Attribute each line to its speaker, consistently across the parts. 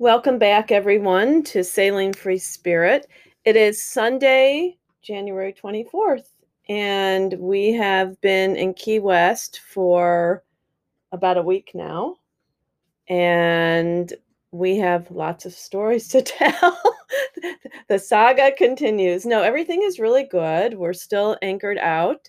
Speaker 1: Welcome back, everyone, to Sailing Free Spirit. It is Sunday, January 24th, and we have been in Key West for about a week now. And we have lots of stories to tell. the saga continues. No, everything is really good. We're still anchored out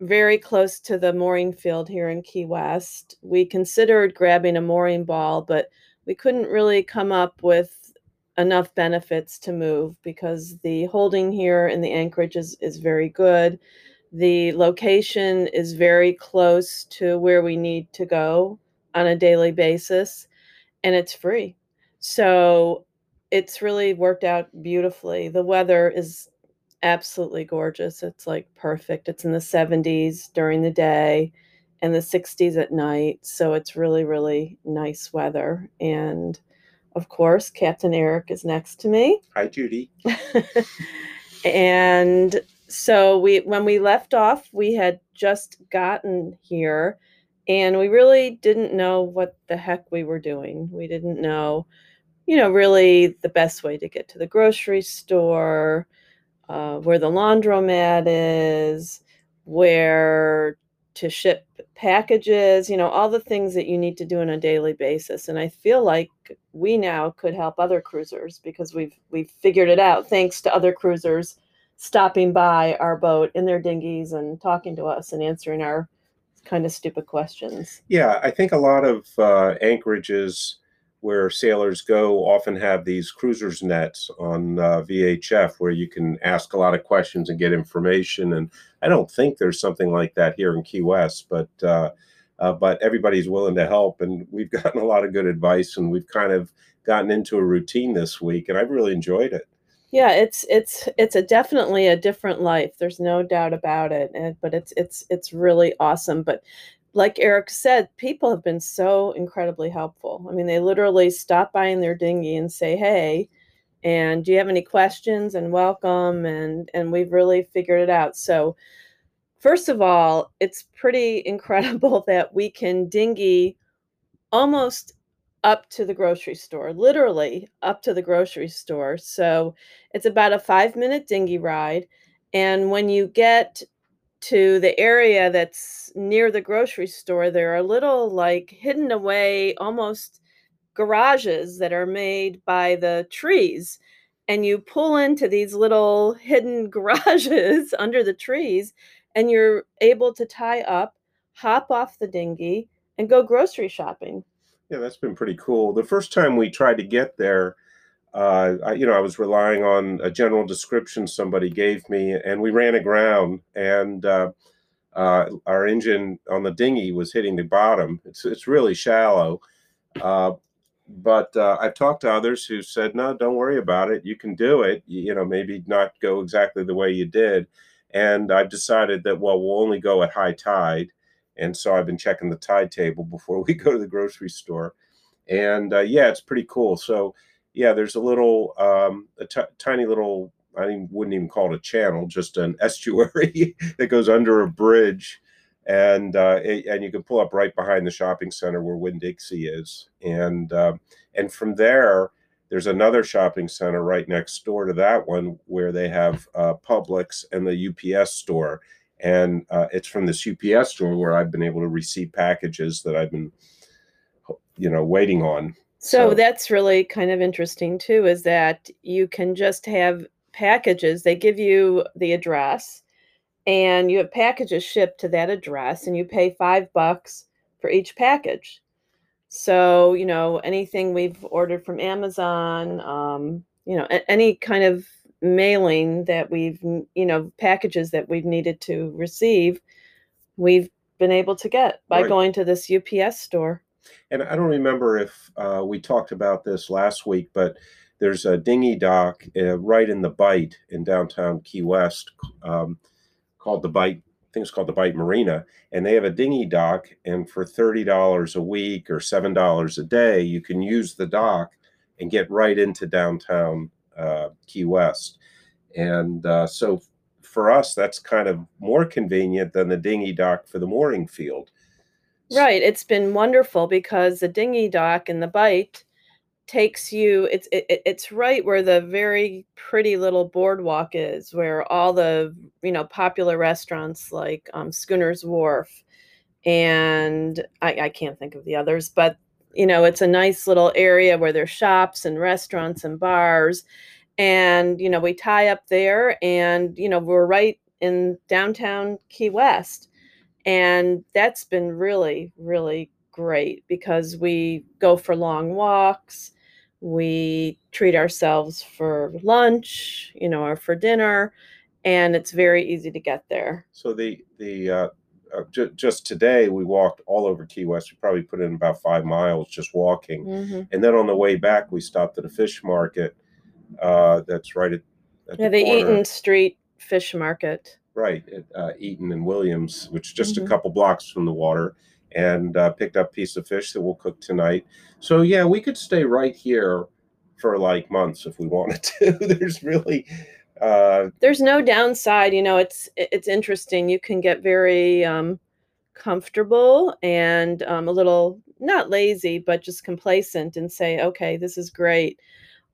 Speaker 1: very close to the mooring field here in Key West. We considered grabbing a mooring ball, but we couldn't really come up with enough benefits to move because the holding here in the anchorage is, is very good. The location is very close to where we need to go on a daily basis, and it's free. So it's really worked out beautifully. The weather is absolutely gorgeous. It's like perfect. It's in the 70s during the day and the 60s at night. So it's really, really nice weather. And of course, Captain Eric is next to me.
Speaker 2: Hi, Judy.
Speaker 1: and so we when we left off, we had just gotten here and we really didn't know what the heck we were doing. We didn't know, you know, really the best way to get to the grocery store uh, where the laundromat is, where to ship packages, you know, all the things that you need to do on a daily basis. And I feel like we now could help other cruisers because we've we've figured it out thanks to other cruisers stopping by our boat in their dinghies and talking to us and answering our kind of stupid questions.
Speaker 2: Yeah, I think a lot of uh, anchorages where sailors go often have these cruisers nets on uh, VHF where you can ask a lot of questions and get information. And I don't think there's something like that here in Key West, but uh, uh, but everybody's willing to help, and we've gotten a lot of good advice, and we've kind of gotten into a routine this week, and I've really enjoyed it.
Speaker 1: Yeah, it's it's it's a definitely a different life. There's no doubt about it. And, but it's it's it's really awesome. But like Eric said, people have been so incredibly helpful. I mean, they literally stop by in their dinghy and say, "Hey, and do you have any questions?" and welcome, and and we've really figured it out. So, first of all, it's pretty incredible that we can dinghy almost up to the grocery store, literally up to the grocery store. So, it's about a five minute dinghy ride. And when you get to the area that's near the grocery store, there are little like hidden away almost garages that are made by the trees. And you pull into these little hidden garages under the trees, and you're able to tie up, hop off the dinghy, and go grocery shopping.
Speaker 2: Yeah, that's been pretty cool. The first time we tried to get there, uh, I, you know, I was relying on a general description somebody gave me, and we ran aground, and uh, uh, our engine on the dinghy was hitting the bottom. It's it's really shallow, uh, but uh, I've talked to others who said, "No, don't worry about it. You can do it. You, you know, maybe not go exactly the way you did." And I've decided that well, we'll only go at high tide, and so I've been checking the tide table before we go to the grocery store, and uh, yeah, it's pretty cool. So yeah, there's a little, um, a t- tiny little, I wouldn't even call it a channel, just an estuary that goes under a bridge. And uh, it, and you can pull up right behind the shopping center where Winn Dixie is, and uh, and from there there's another shopping center right next door to that one where they have uh, Publix and the UPS store, and uh, it's from this UPS store where I've been able to receive packages that I've been, you know, waiting on
Speaker 1: so, so that's really kind of interesting too, is that you can just have packages. They give you the address and you have packages shipped to that address and you pay five bucks for each package. So, you know, anything we've ordered from Amazon, um, you know, any kind of mailing that we've, you know, packages that we've needed to receive, we've been able to get by right. going to this UPS store.
Speaker 2: And I don't remember if uh, we talked about this last week, but there's a dinghy dock uh, right in the Bight in downtown Key West um, called the Bight. I think it's called the Bight Marina, and they have a dinghy dock. And for thirty dollars a week or seven dollars a day, you can use the dock and get right into downtown uh, Key West. And uh, so for us, that's kind of more convenient than the dinghy dock for the mooring field
Speaker 1: Right. It's been wonderful because the dinghy dock and the Bight takes you it's it, it's right where the very pretty little boardwalk is where all the you know popular restaurants like um, schooner's wharf and I, I can't think of the others but you know it's a nice little area where there's shops and restaurants and bars and you know we tie up there and you know we're right in downtown key west and that's been really really great because we go for long walks we treat ourselves for lunch, you know, or for dinner, and it's very easy to get there.
Speaker 2: So the the uh, uh, j- just today we walked all over Key West. We probably put in about five miles just walking, mm-hmm. and then on the way back we stopped at a fish market. Uh, that's right at,
Speaker 1: at yeah, the, the Eaton Street Fish Market.
Speaker 2: Right at uh, Eaton and Williams, which is just mm-hmm. a couple blocks from the water and uh, picked up a piece of fish that we'll cook tonight. So yeah, we could stay right here for like months if we wanted to. There's really uh,
Speaker 1: there's no downside. You know, it's it's interesting. You can get very um, comfortable and um, a little not lazy, but just complacent and say, okay, this is great,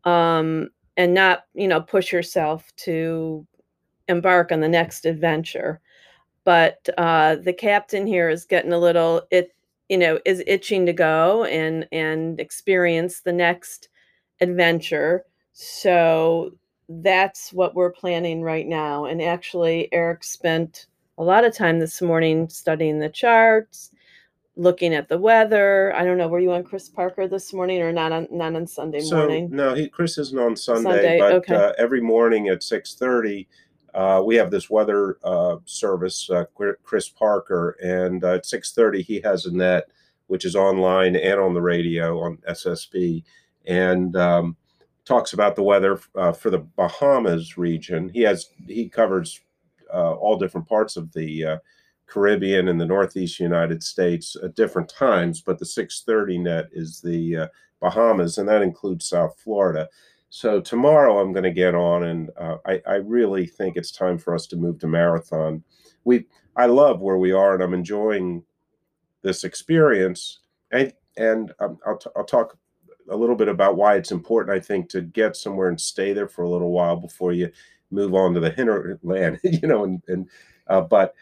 Speaker 1: um, and not you know push yourself to embark on the next adventure. But uh, the captain here is getting a little it you know is itching to go and and experience the next adventure. So that's what we're planning right now. And actually eric spent a lot of time this morning studying the charts looking at the weather. I don't know were you on chris parker this morning or not on not on sunday
Speaker 2: so,
Speaker 1: morning?
Speaker 2: no he chris isn't on sunday, sunday but okay. uh, every morning at 6 30 uh, we have this weather uh, service, uh, Chris Parker, and uh, at 6:30 he has a net, which is online and on the radio on SSB, and um, talks about the weather uh, for the Bahamas region. He has he covers uh, all different parts of the Caribbean and the Northeast United States at different times, but the 6:30 net is the Bahamas, and that includes South Florida. So tomorrow I'm going to get on, and uh, I, I really think it's time for us to move to marathon. We I love where we are, and I'm enjoying this experience. And and um, I'll t- I'll talk a little bit about why it's important. I think to get somewhere and stay there for a little while before you move on to the hinterland, you know. And and uh, but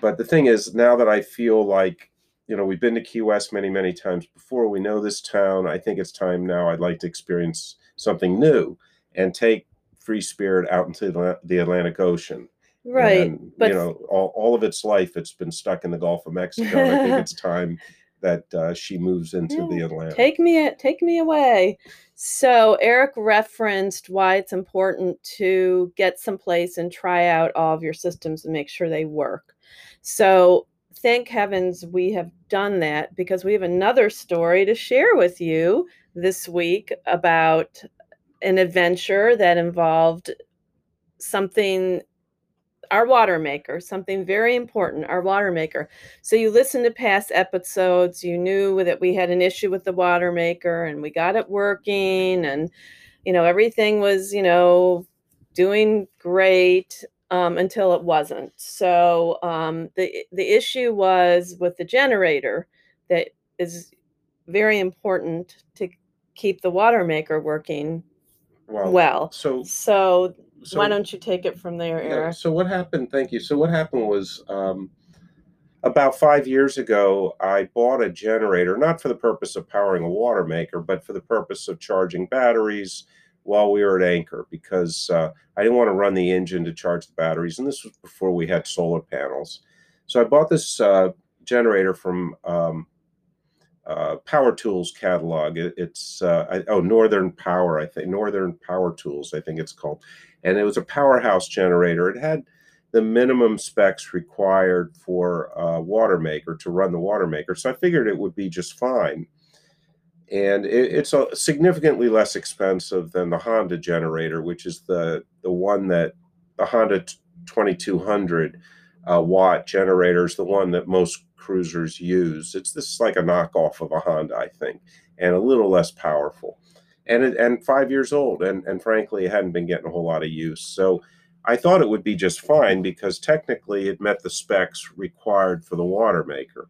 Speaker 2: but the thing is, now that I feel like you know we've been to Key West many many times before, we know this town. I think it's time now. I'd like to experience something new and take free spirit out into the, Atlantic Ocean.
Speaker 1: Right.
Speaker 2: And, but you know, all, all of its life, it's been stuck in the Gulf of Mexico. and I think it's time that uh, she moves into yeah. the Atlantic.
Speaker 1: Take me, take me away. So Eric referenced why it's important to get someplace and try out all of your systems and make sure they work. So thank heavens we have done that because we have another story to share with you this week about an adventure that involved something our water maker something very important our water maker. So you listened to past episodes you knew that we had an issue with the water maker and we got it working and you know everything was you know doing great um, until it wasn't so um, the the issue was with the generator that is very important to keep the water maker working well. well.
Speaker 2: So,
Speaker 1: so, so why don't you take it from there, Eric? Yeah,
Speaker 2: so what happened? Thank you. So what happened was um, about five years ago, I bought a generator not for the purpose of powering a water maker, but for the purpose of charging batteries while we were at anchor because uh, I didn't want to run the engine to charge the batteries, and this was before we had solar panels. So I bought this uh, generator from um, uh, Power Tools catalog. It, it's uh, I, oh Northern Power, I think Northern Power Tools, I think it's called, and it was a Powerhorse generator. It had the minimum specs required for a water maker to run the water maker, so I figured it would be just fine. And it, it's a significantly less expensive than the Honda generator, which is the the one that the Honda 2200 uh, watt generator is the one that most cruisers use. It's this like a knockoff of a Honda, I think, and a little less powerful, and it, and five years old, and and frankly, it hadn't been getting a whole lot of use. So I thought it would be just fine because technically it met the specs required for the water maker.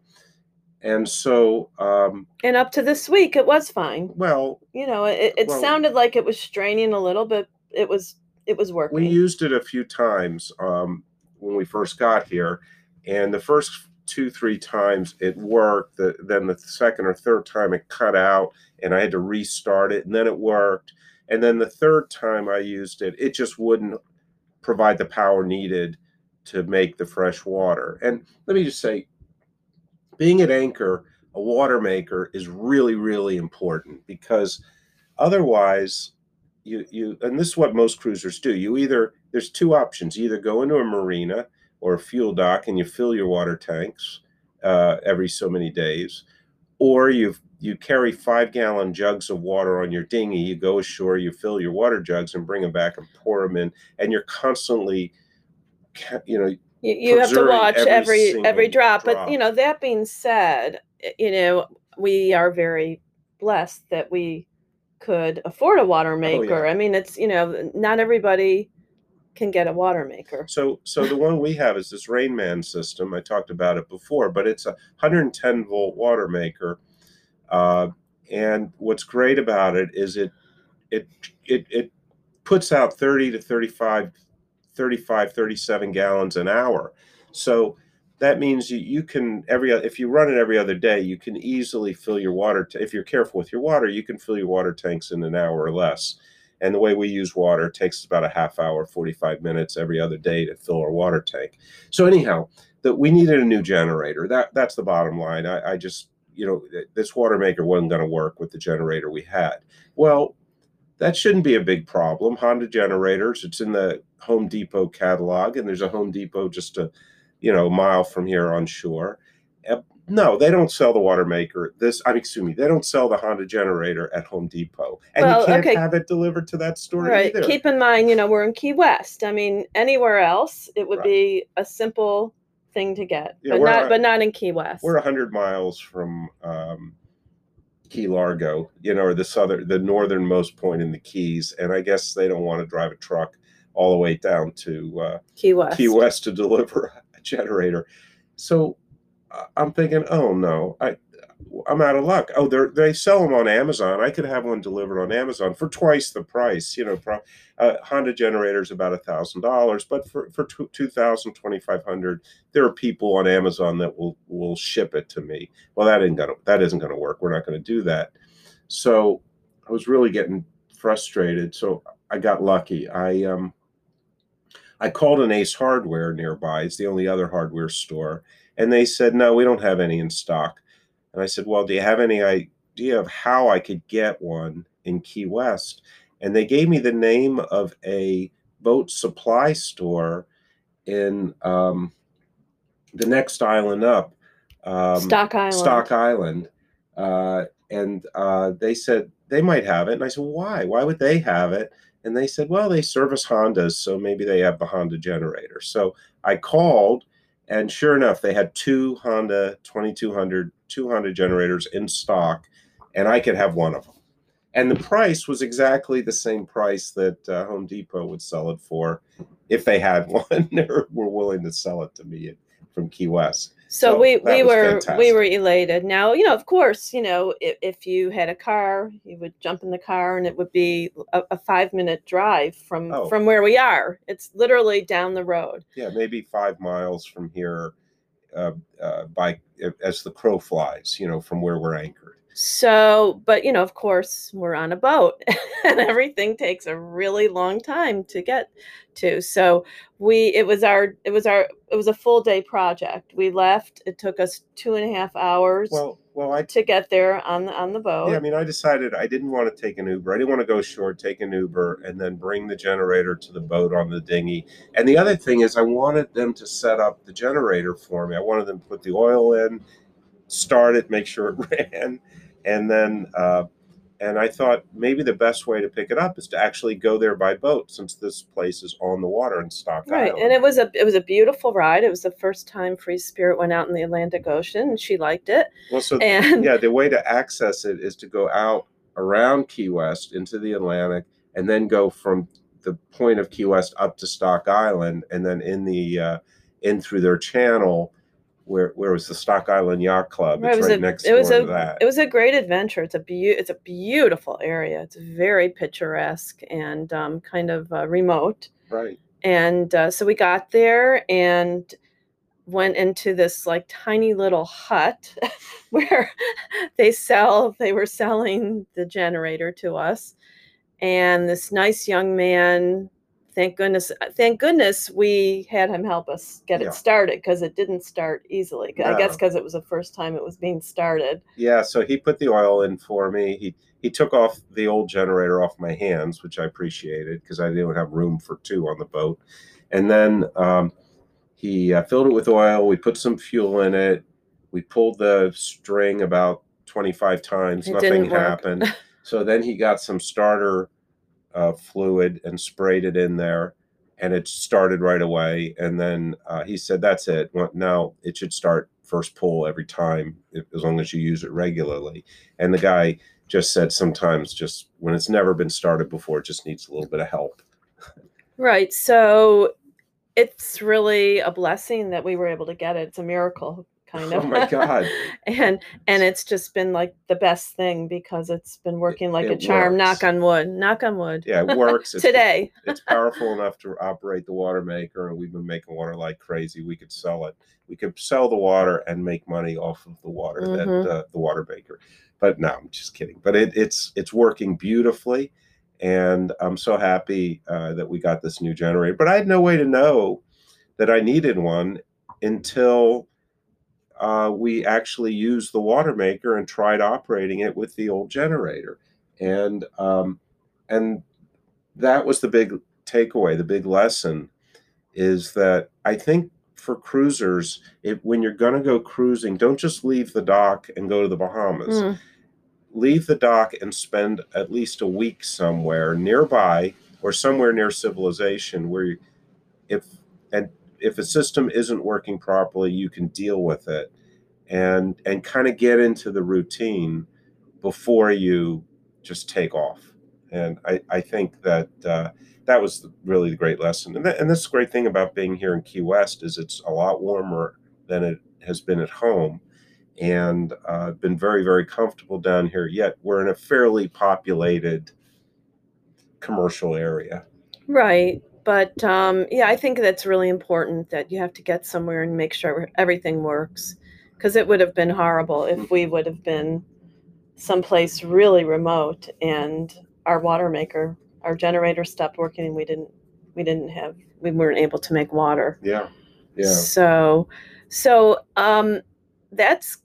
Speaker 2: And so um,
Speaker 1: And up to this week, it was fine.
Speaker 2: well,
Speaker 1: You know, it, it
Speaker 2: Well-
Speaker 1: sounded like it was straining a little, but it was it was working.
Speaker 2: we used it a few times um, when we first got here, and the first two three times it worked. The, then the second or third time it cut out, and I had to restart it, and then it worked. And then the third time I used it, it just wouldn't provide the power needed to make the fresh water. And let me just say, being at Anchor, a water maker is really, really important because otherwise, you you and this is what most cruisers do. You either there's two options: you either go into a marina or a fuel dock and you fill your water tanks uh, every so many days, or you you carry five gallon jugs of water on your dinghy. You go ashore, you fill your water jugs and bring them back and pour them in, and you're constantly, you know,
Speaker 1: you, you have to watch
Speaker 2: every
Speaker 1: every every drop.
Speaker 2: drop.
Speaker 1: But you know, that being said, you know, we are very blessed that we could afford a water maker. I mean, it's you know, not everybody can get a water maker.
Speaker 2: So, so the one we have is this Rainman system. I talked about it before, but it's a 110 volt water maker. Uh, and what's great about it is it, it, it, it puts out 30 to 35, 35, 37 gallons an hour. So that means you, you can every if you run it every other day, you can easily fill your water. T- if you're careful with your water, you can fill your water tanks in an hour or less. And the way we use water takes about a half hour, 45 minutes every other day to fill our water tank. So anyhow, that we needed a new generator. That that's the bottom line. I, I just you know this water maker wasn't going to work with the generator we had. Well, that shouldn't be a big problem. Honda generators. It's in the Home Depot catalog, and there's a Home Depot just a you know mile from here on shore. No, they don't sell the water maker. This, I mean, excuse me, they don't sell the Honda generator at Home Depot, and
Speaker 1: Well,
Speaker 2: you can't
Speaker 1: okay.
Speaker 2: have it delivered to that store
Speaker 1: Right.
Speaker 2: either.
Speaker 1: Keep in mind, you know, we're in Key West. I mean, anywhere else, it would
Speaker 2: Right.
Speaker 1: be a simple thing to get,
Speaker 2: Yeah,
Speaker 1: but not but not in Key West.
Speaker 2: We're hundred miles from um, Key Largo, you know, or the southern, the northernmost point in the Keys, and I guess they don't want to drive a truck all the way down to uh,
Speaker 1: Key West.
Speaker 2: Key West to deliver a generator. So uh, I'm thinking, oh no, I I'm out of luck. Oh, they they sell them on Amazon. I could have one delivered on Amazon for twice the price. You know, pro, uh, Honda generator is about a thousand dollars, but for for two, 2000 2500 there are people on Amazon that will will ship it to me. Well, that ain't gonna that isn't gonna work. We're not gonna do that. So I was really getting frustrated. So I got lucky. I um I called an Ace Hardware nearby. It's the only other hardware store. And they said, no, we don't have any in stock. And I said, well, do you have any idea of how I could get one in Key West? And they gave me the name of a boat supply store in um, the next island up. Um,
Speaker 1: Stock Island.
Speaker 2: Stock Island. Uh, and uh, they said they might have it. And I said, why? Why would they have it? And they said, well, they service Hondas, so maybe they have the Honda generator. So I called, and sure enough, they had two Honda 2200, two Honda generators in stock, and I could have one of them. And the price was exactly the same price that uh, Home Depot would sell it for if they had one or were willing to sell it to me from Key West.
Speaker 1: So,
Speaker 2: So
Speaker 1: we we
Speaker 2: was
Speaker 1: were we were elated. Now you know, of course, you know, if, if you had a car, you would jump in the car, and it would be a, a five minute drive from
Speaker 2: Oh.
Speaker 1: from where we are. It's literally down the road.
Speaker 2: yeah, maybe five miles from here, uh, uh, by as the crow flies, you know, from where we're anchored.
Speaker 1: So, but you know, of course, we're on a boat, and everything takes a really long time to get to. So we it was our it was our it was a full day project. We left. It took us two and a half hours
Speaker 2: Well, well, I
Speaker 1: to get there on the on the boat.
Speaker 2: yeah, I mean, I decided I didn't want to take an Uber. I didn't want to go short, take an Uber, and then bring the generator to the boat on the dinghy. And the other thing is, I wanted them to set up the generator for me. I wanted them to put the oil in, start it, make sure it ran, and then. Uh, and I thought maybe the best way to pick it up is to actually go there by boat, since this place is on the water in Stock
Speaker 1: Right,
Speaker 2: Island.
Speaker 1: and it was a it was a beautiful ride. It was the first time Free Spirit went out in the Atlantic Ocean, and she liked it.
Speaker 2: well, so
Speaker 1: And
Speaker 2: yeah, the way to access it is to go out around Key West into the Atlantic and then go from the point of Key West up to Stock Island and then in the uh, in through their channel where where was the Stock Island Yacht Club? It's
Speaker 1: it was
Speaker 2: right
Speaker 1: a-
Speaker 2: next
Speaker 1: it
Speaker 2: door
Speaker 1: was
Speaker 2: to
Speaker 1: a-
Speaker 2: that.
Speaker 1: It was a great adventure. It's a beau- it's a beautiful area. It's very picturesque and um, kind of uh, remote.
Speaker 2: right.
Speaker 1: And uh, so we got there and went into this like tiny little hut where they sell they were selling the generator to us and this nice young man thank goodness thank goodness we had him help us get
Speaker 2: Yeah.
Speaker 1: it started because it didn't start easily i guess because it was the first time it was being started
Speaker 2: Yeah, so he put the oil in for me. He he took off the old generator off my hands, which I appreciated because I didn't have room for two on the boat. And then um, he uh, filled it with oil. We put some fuel in it. We pulled the string about 25 times.
Speaker 1: It
Speaker 2: Nothing happened. so then he got some starter uh, fluid and sprayed it in there. And it started right away. And then uh, he said, That's it. Now it should start first pull every time as long as you use it regularly. And the guy just said sometimes just when it's never been started before, it just needs a little bit of help.
Speaker 1: right so it's really a blessing that we were able to get it it's a miracle kind of
Speaker 2: Oh my God.
Speaker 1: and and it's just been like the best thing because it's been working like a
Speaker 2: it
Speaker 1: charm knock on wood knock on wood
Speaker 2: Yeah, it works. It's,
Speaker 1: today
Speaker 2: it's powerful enough to operate the water maker, and we've been making water like crazy. We could sell it. We could sell the water and make money off of the water that
Speaker 1: Mhm.
Speaker 2: uh, the water maker. But no, I'm just kidding. But it, it's it's working beautifully, and I'm so happy uh, that we got this new generator. But I had no way to know that I needed one until uh, we actually used the water maker and tried operating it with the old generator, and um, and that was the big takeaway. The big lesson is that I think for cruisers, if when you're going to go cruising, don't just leave the dock and go to the Bahamas.
Speaker 1: Mm,
Speaker 2: Leave the dock and spend at least a week somewhere nearby or somewhere near civilization where you, if and if a system isn't working properly, you can deal with it and and kind of get into the routine before you just take off. And I, I think that uh, that was really the great lesson. And, that, and the great thing about being here in Key West is it's a lot warmer than it has been at home, and uh, been very very comfortable down here. Yet we're in a fairly populated commercial area.
Speaker 1: right but um yeah i think that's really important that you have to get somewhere and make sure everything works because it would have been horrible if we would have been someplace really remote and our water maker our generator stopped working and we didn't we didn't have we weren't able to make water
Speaker 2: Yeah, yeah.
Speaker 1: So, so um, that's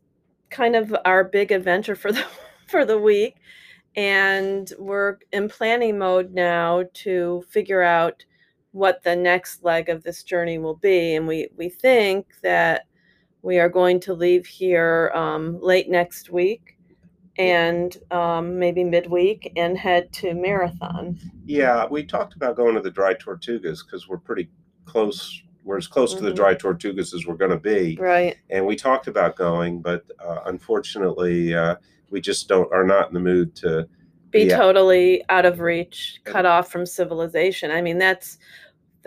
Speaker 1: kind of our big adventure for the for the week, and we're in planning mode now to figure out what the next leg of this journey will be. And we we think that we are going to leave here um, late next week, and um, maybe midweek, and head to Marathon.
Speaker 2: Yeah, we talked about going to the Dry Tortugas because we're pretty close. We're as close to the
Speaker 1: Mhm.
Speaker 2: Dry Tortugas as we're going to be,
Speaker 1: Right.
Speaker 2: and we talked about going, but uh, unfortunately, uh, we just don't are not in the mood to.
Speaker 1: be
Speaker 2: Yeah.
Speaker 1: totally out of reach, cut off from civilization. I mean, that's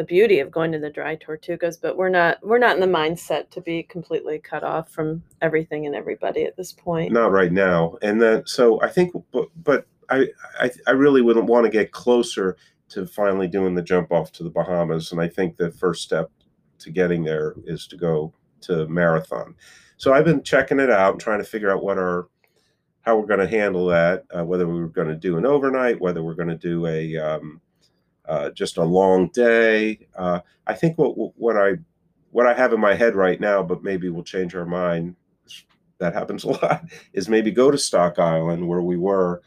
Speaker 1: the beauty of going to the dry tortugas, but we're not we're not in the mindset to be completely cut off from everything and everybody at this point.
Speaker 2: Not right now, and then so I think, but but I I, I really wouldn't want to get closer to finally doing the jump off to the Bahamas, and I think the first step to getting there is to go to Marathon. So I've been checking it out and trying to figure out what our how we're going to handle that, uh, whether we were going to do an overnight, whether we're going to do a um, uh, just a long day. Uh, I think what what I what I have in my head right now, but maybe we'll change our mind. That happens a lot. Is maybe go to Stock Island where we were,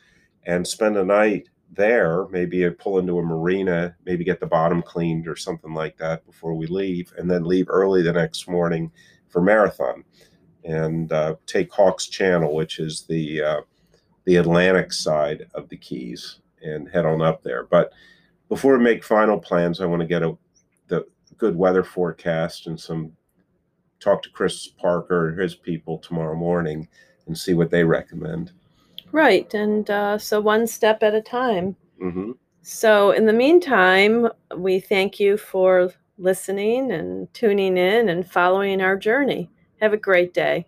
Speaker 2: and spend a night there. Maybe pull into a marina, maybe get the bottom cleaned or something like that before we leave, and then leave early the next morning for marathon, and uh, take Hawks Channel, which is the uh, the Atlantic side of the Keys, and head on up there. But before we make final plans, I want to get a the good weather forecast and some talk to Chris Parker and his people tomorrow morning and see what they recommend.
Speaker 1: Right. And uh, so one step at a time.
Speaker 2: hmm
Speaker 1: So in the meantime, we thank you for listening and tuning in and following our journey. Have a great day.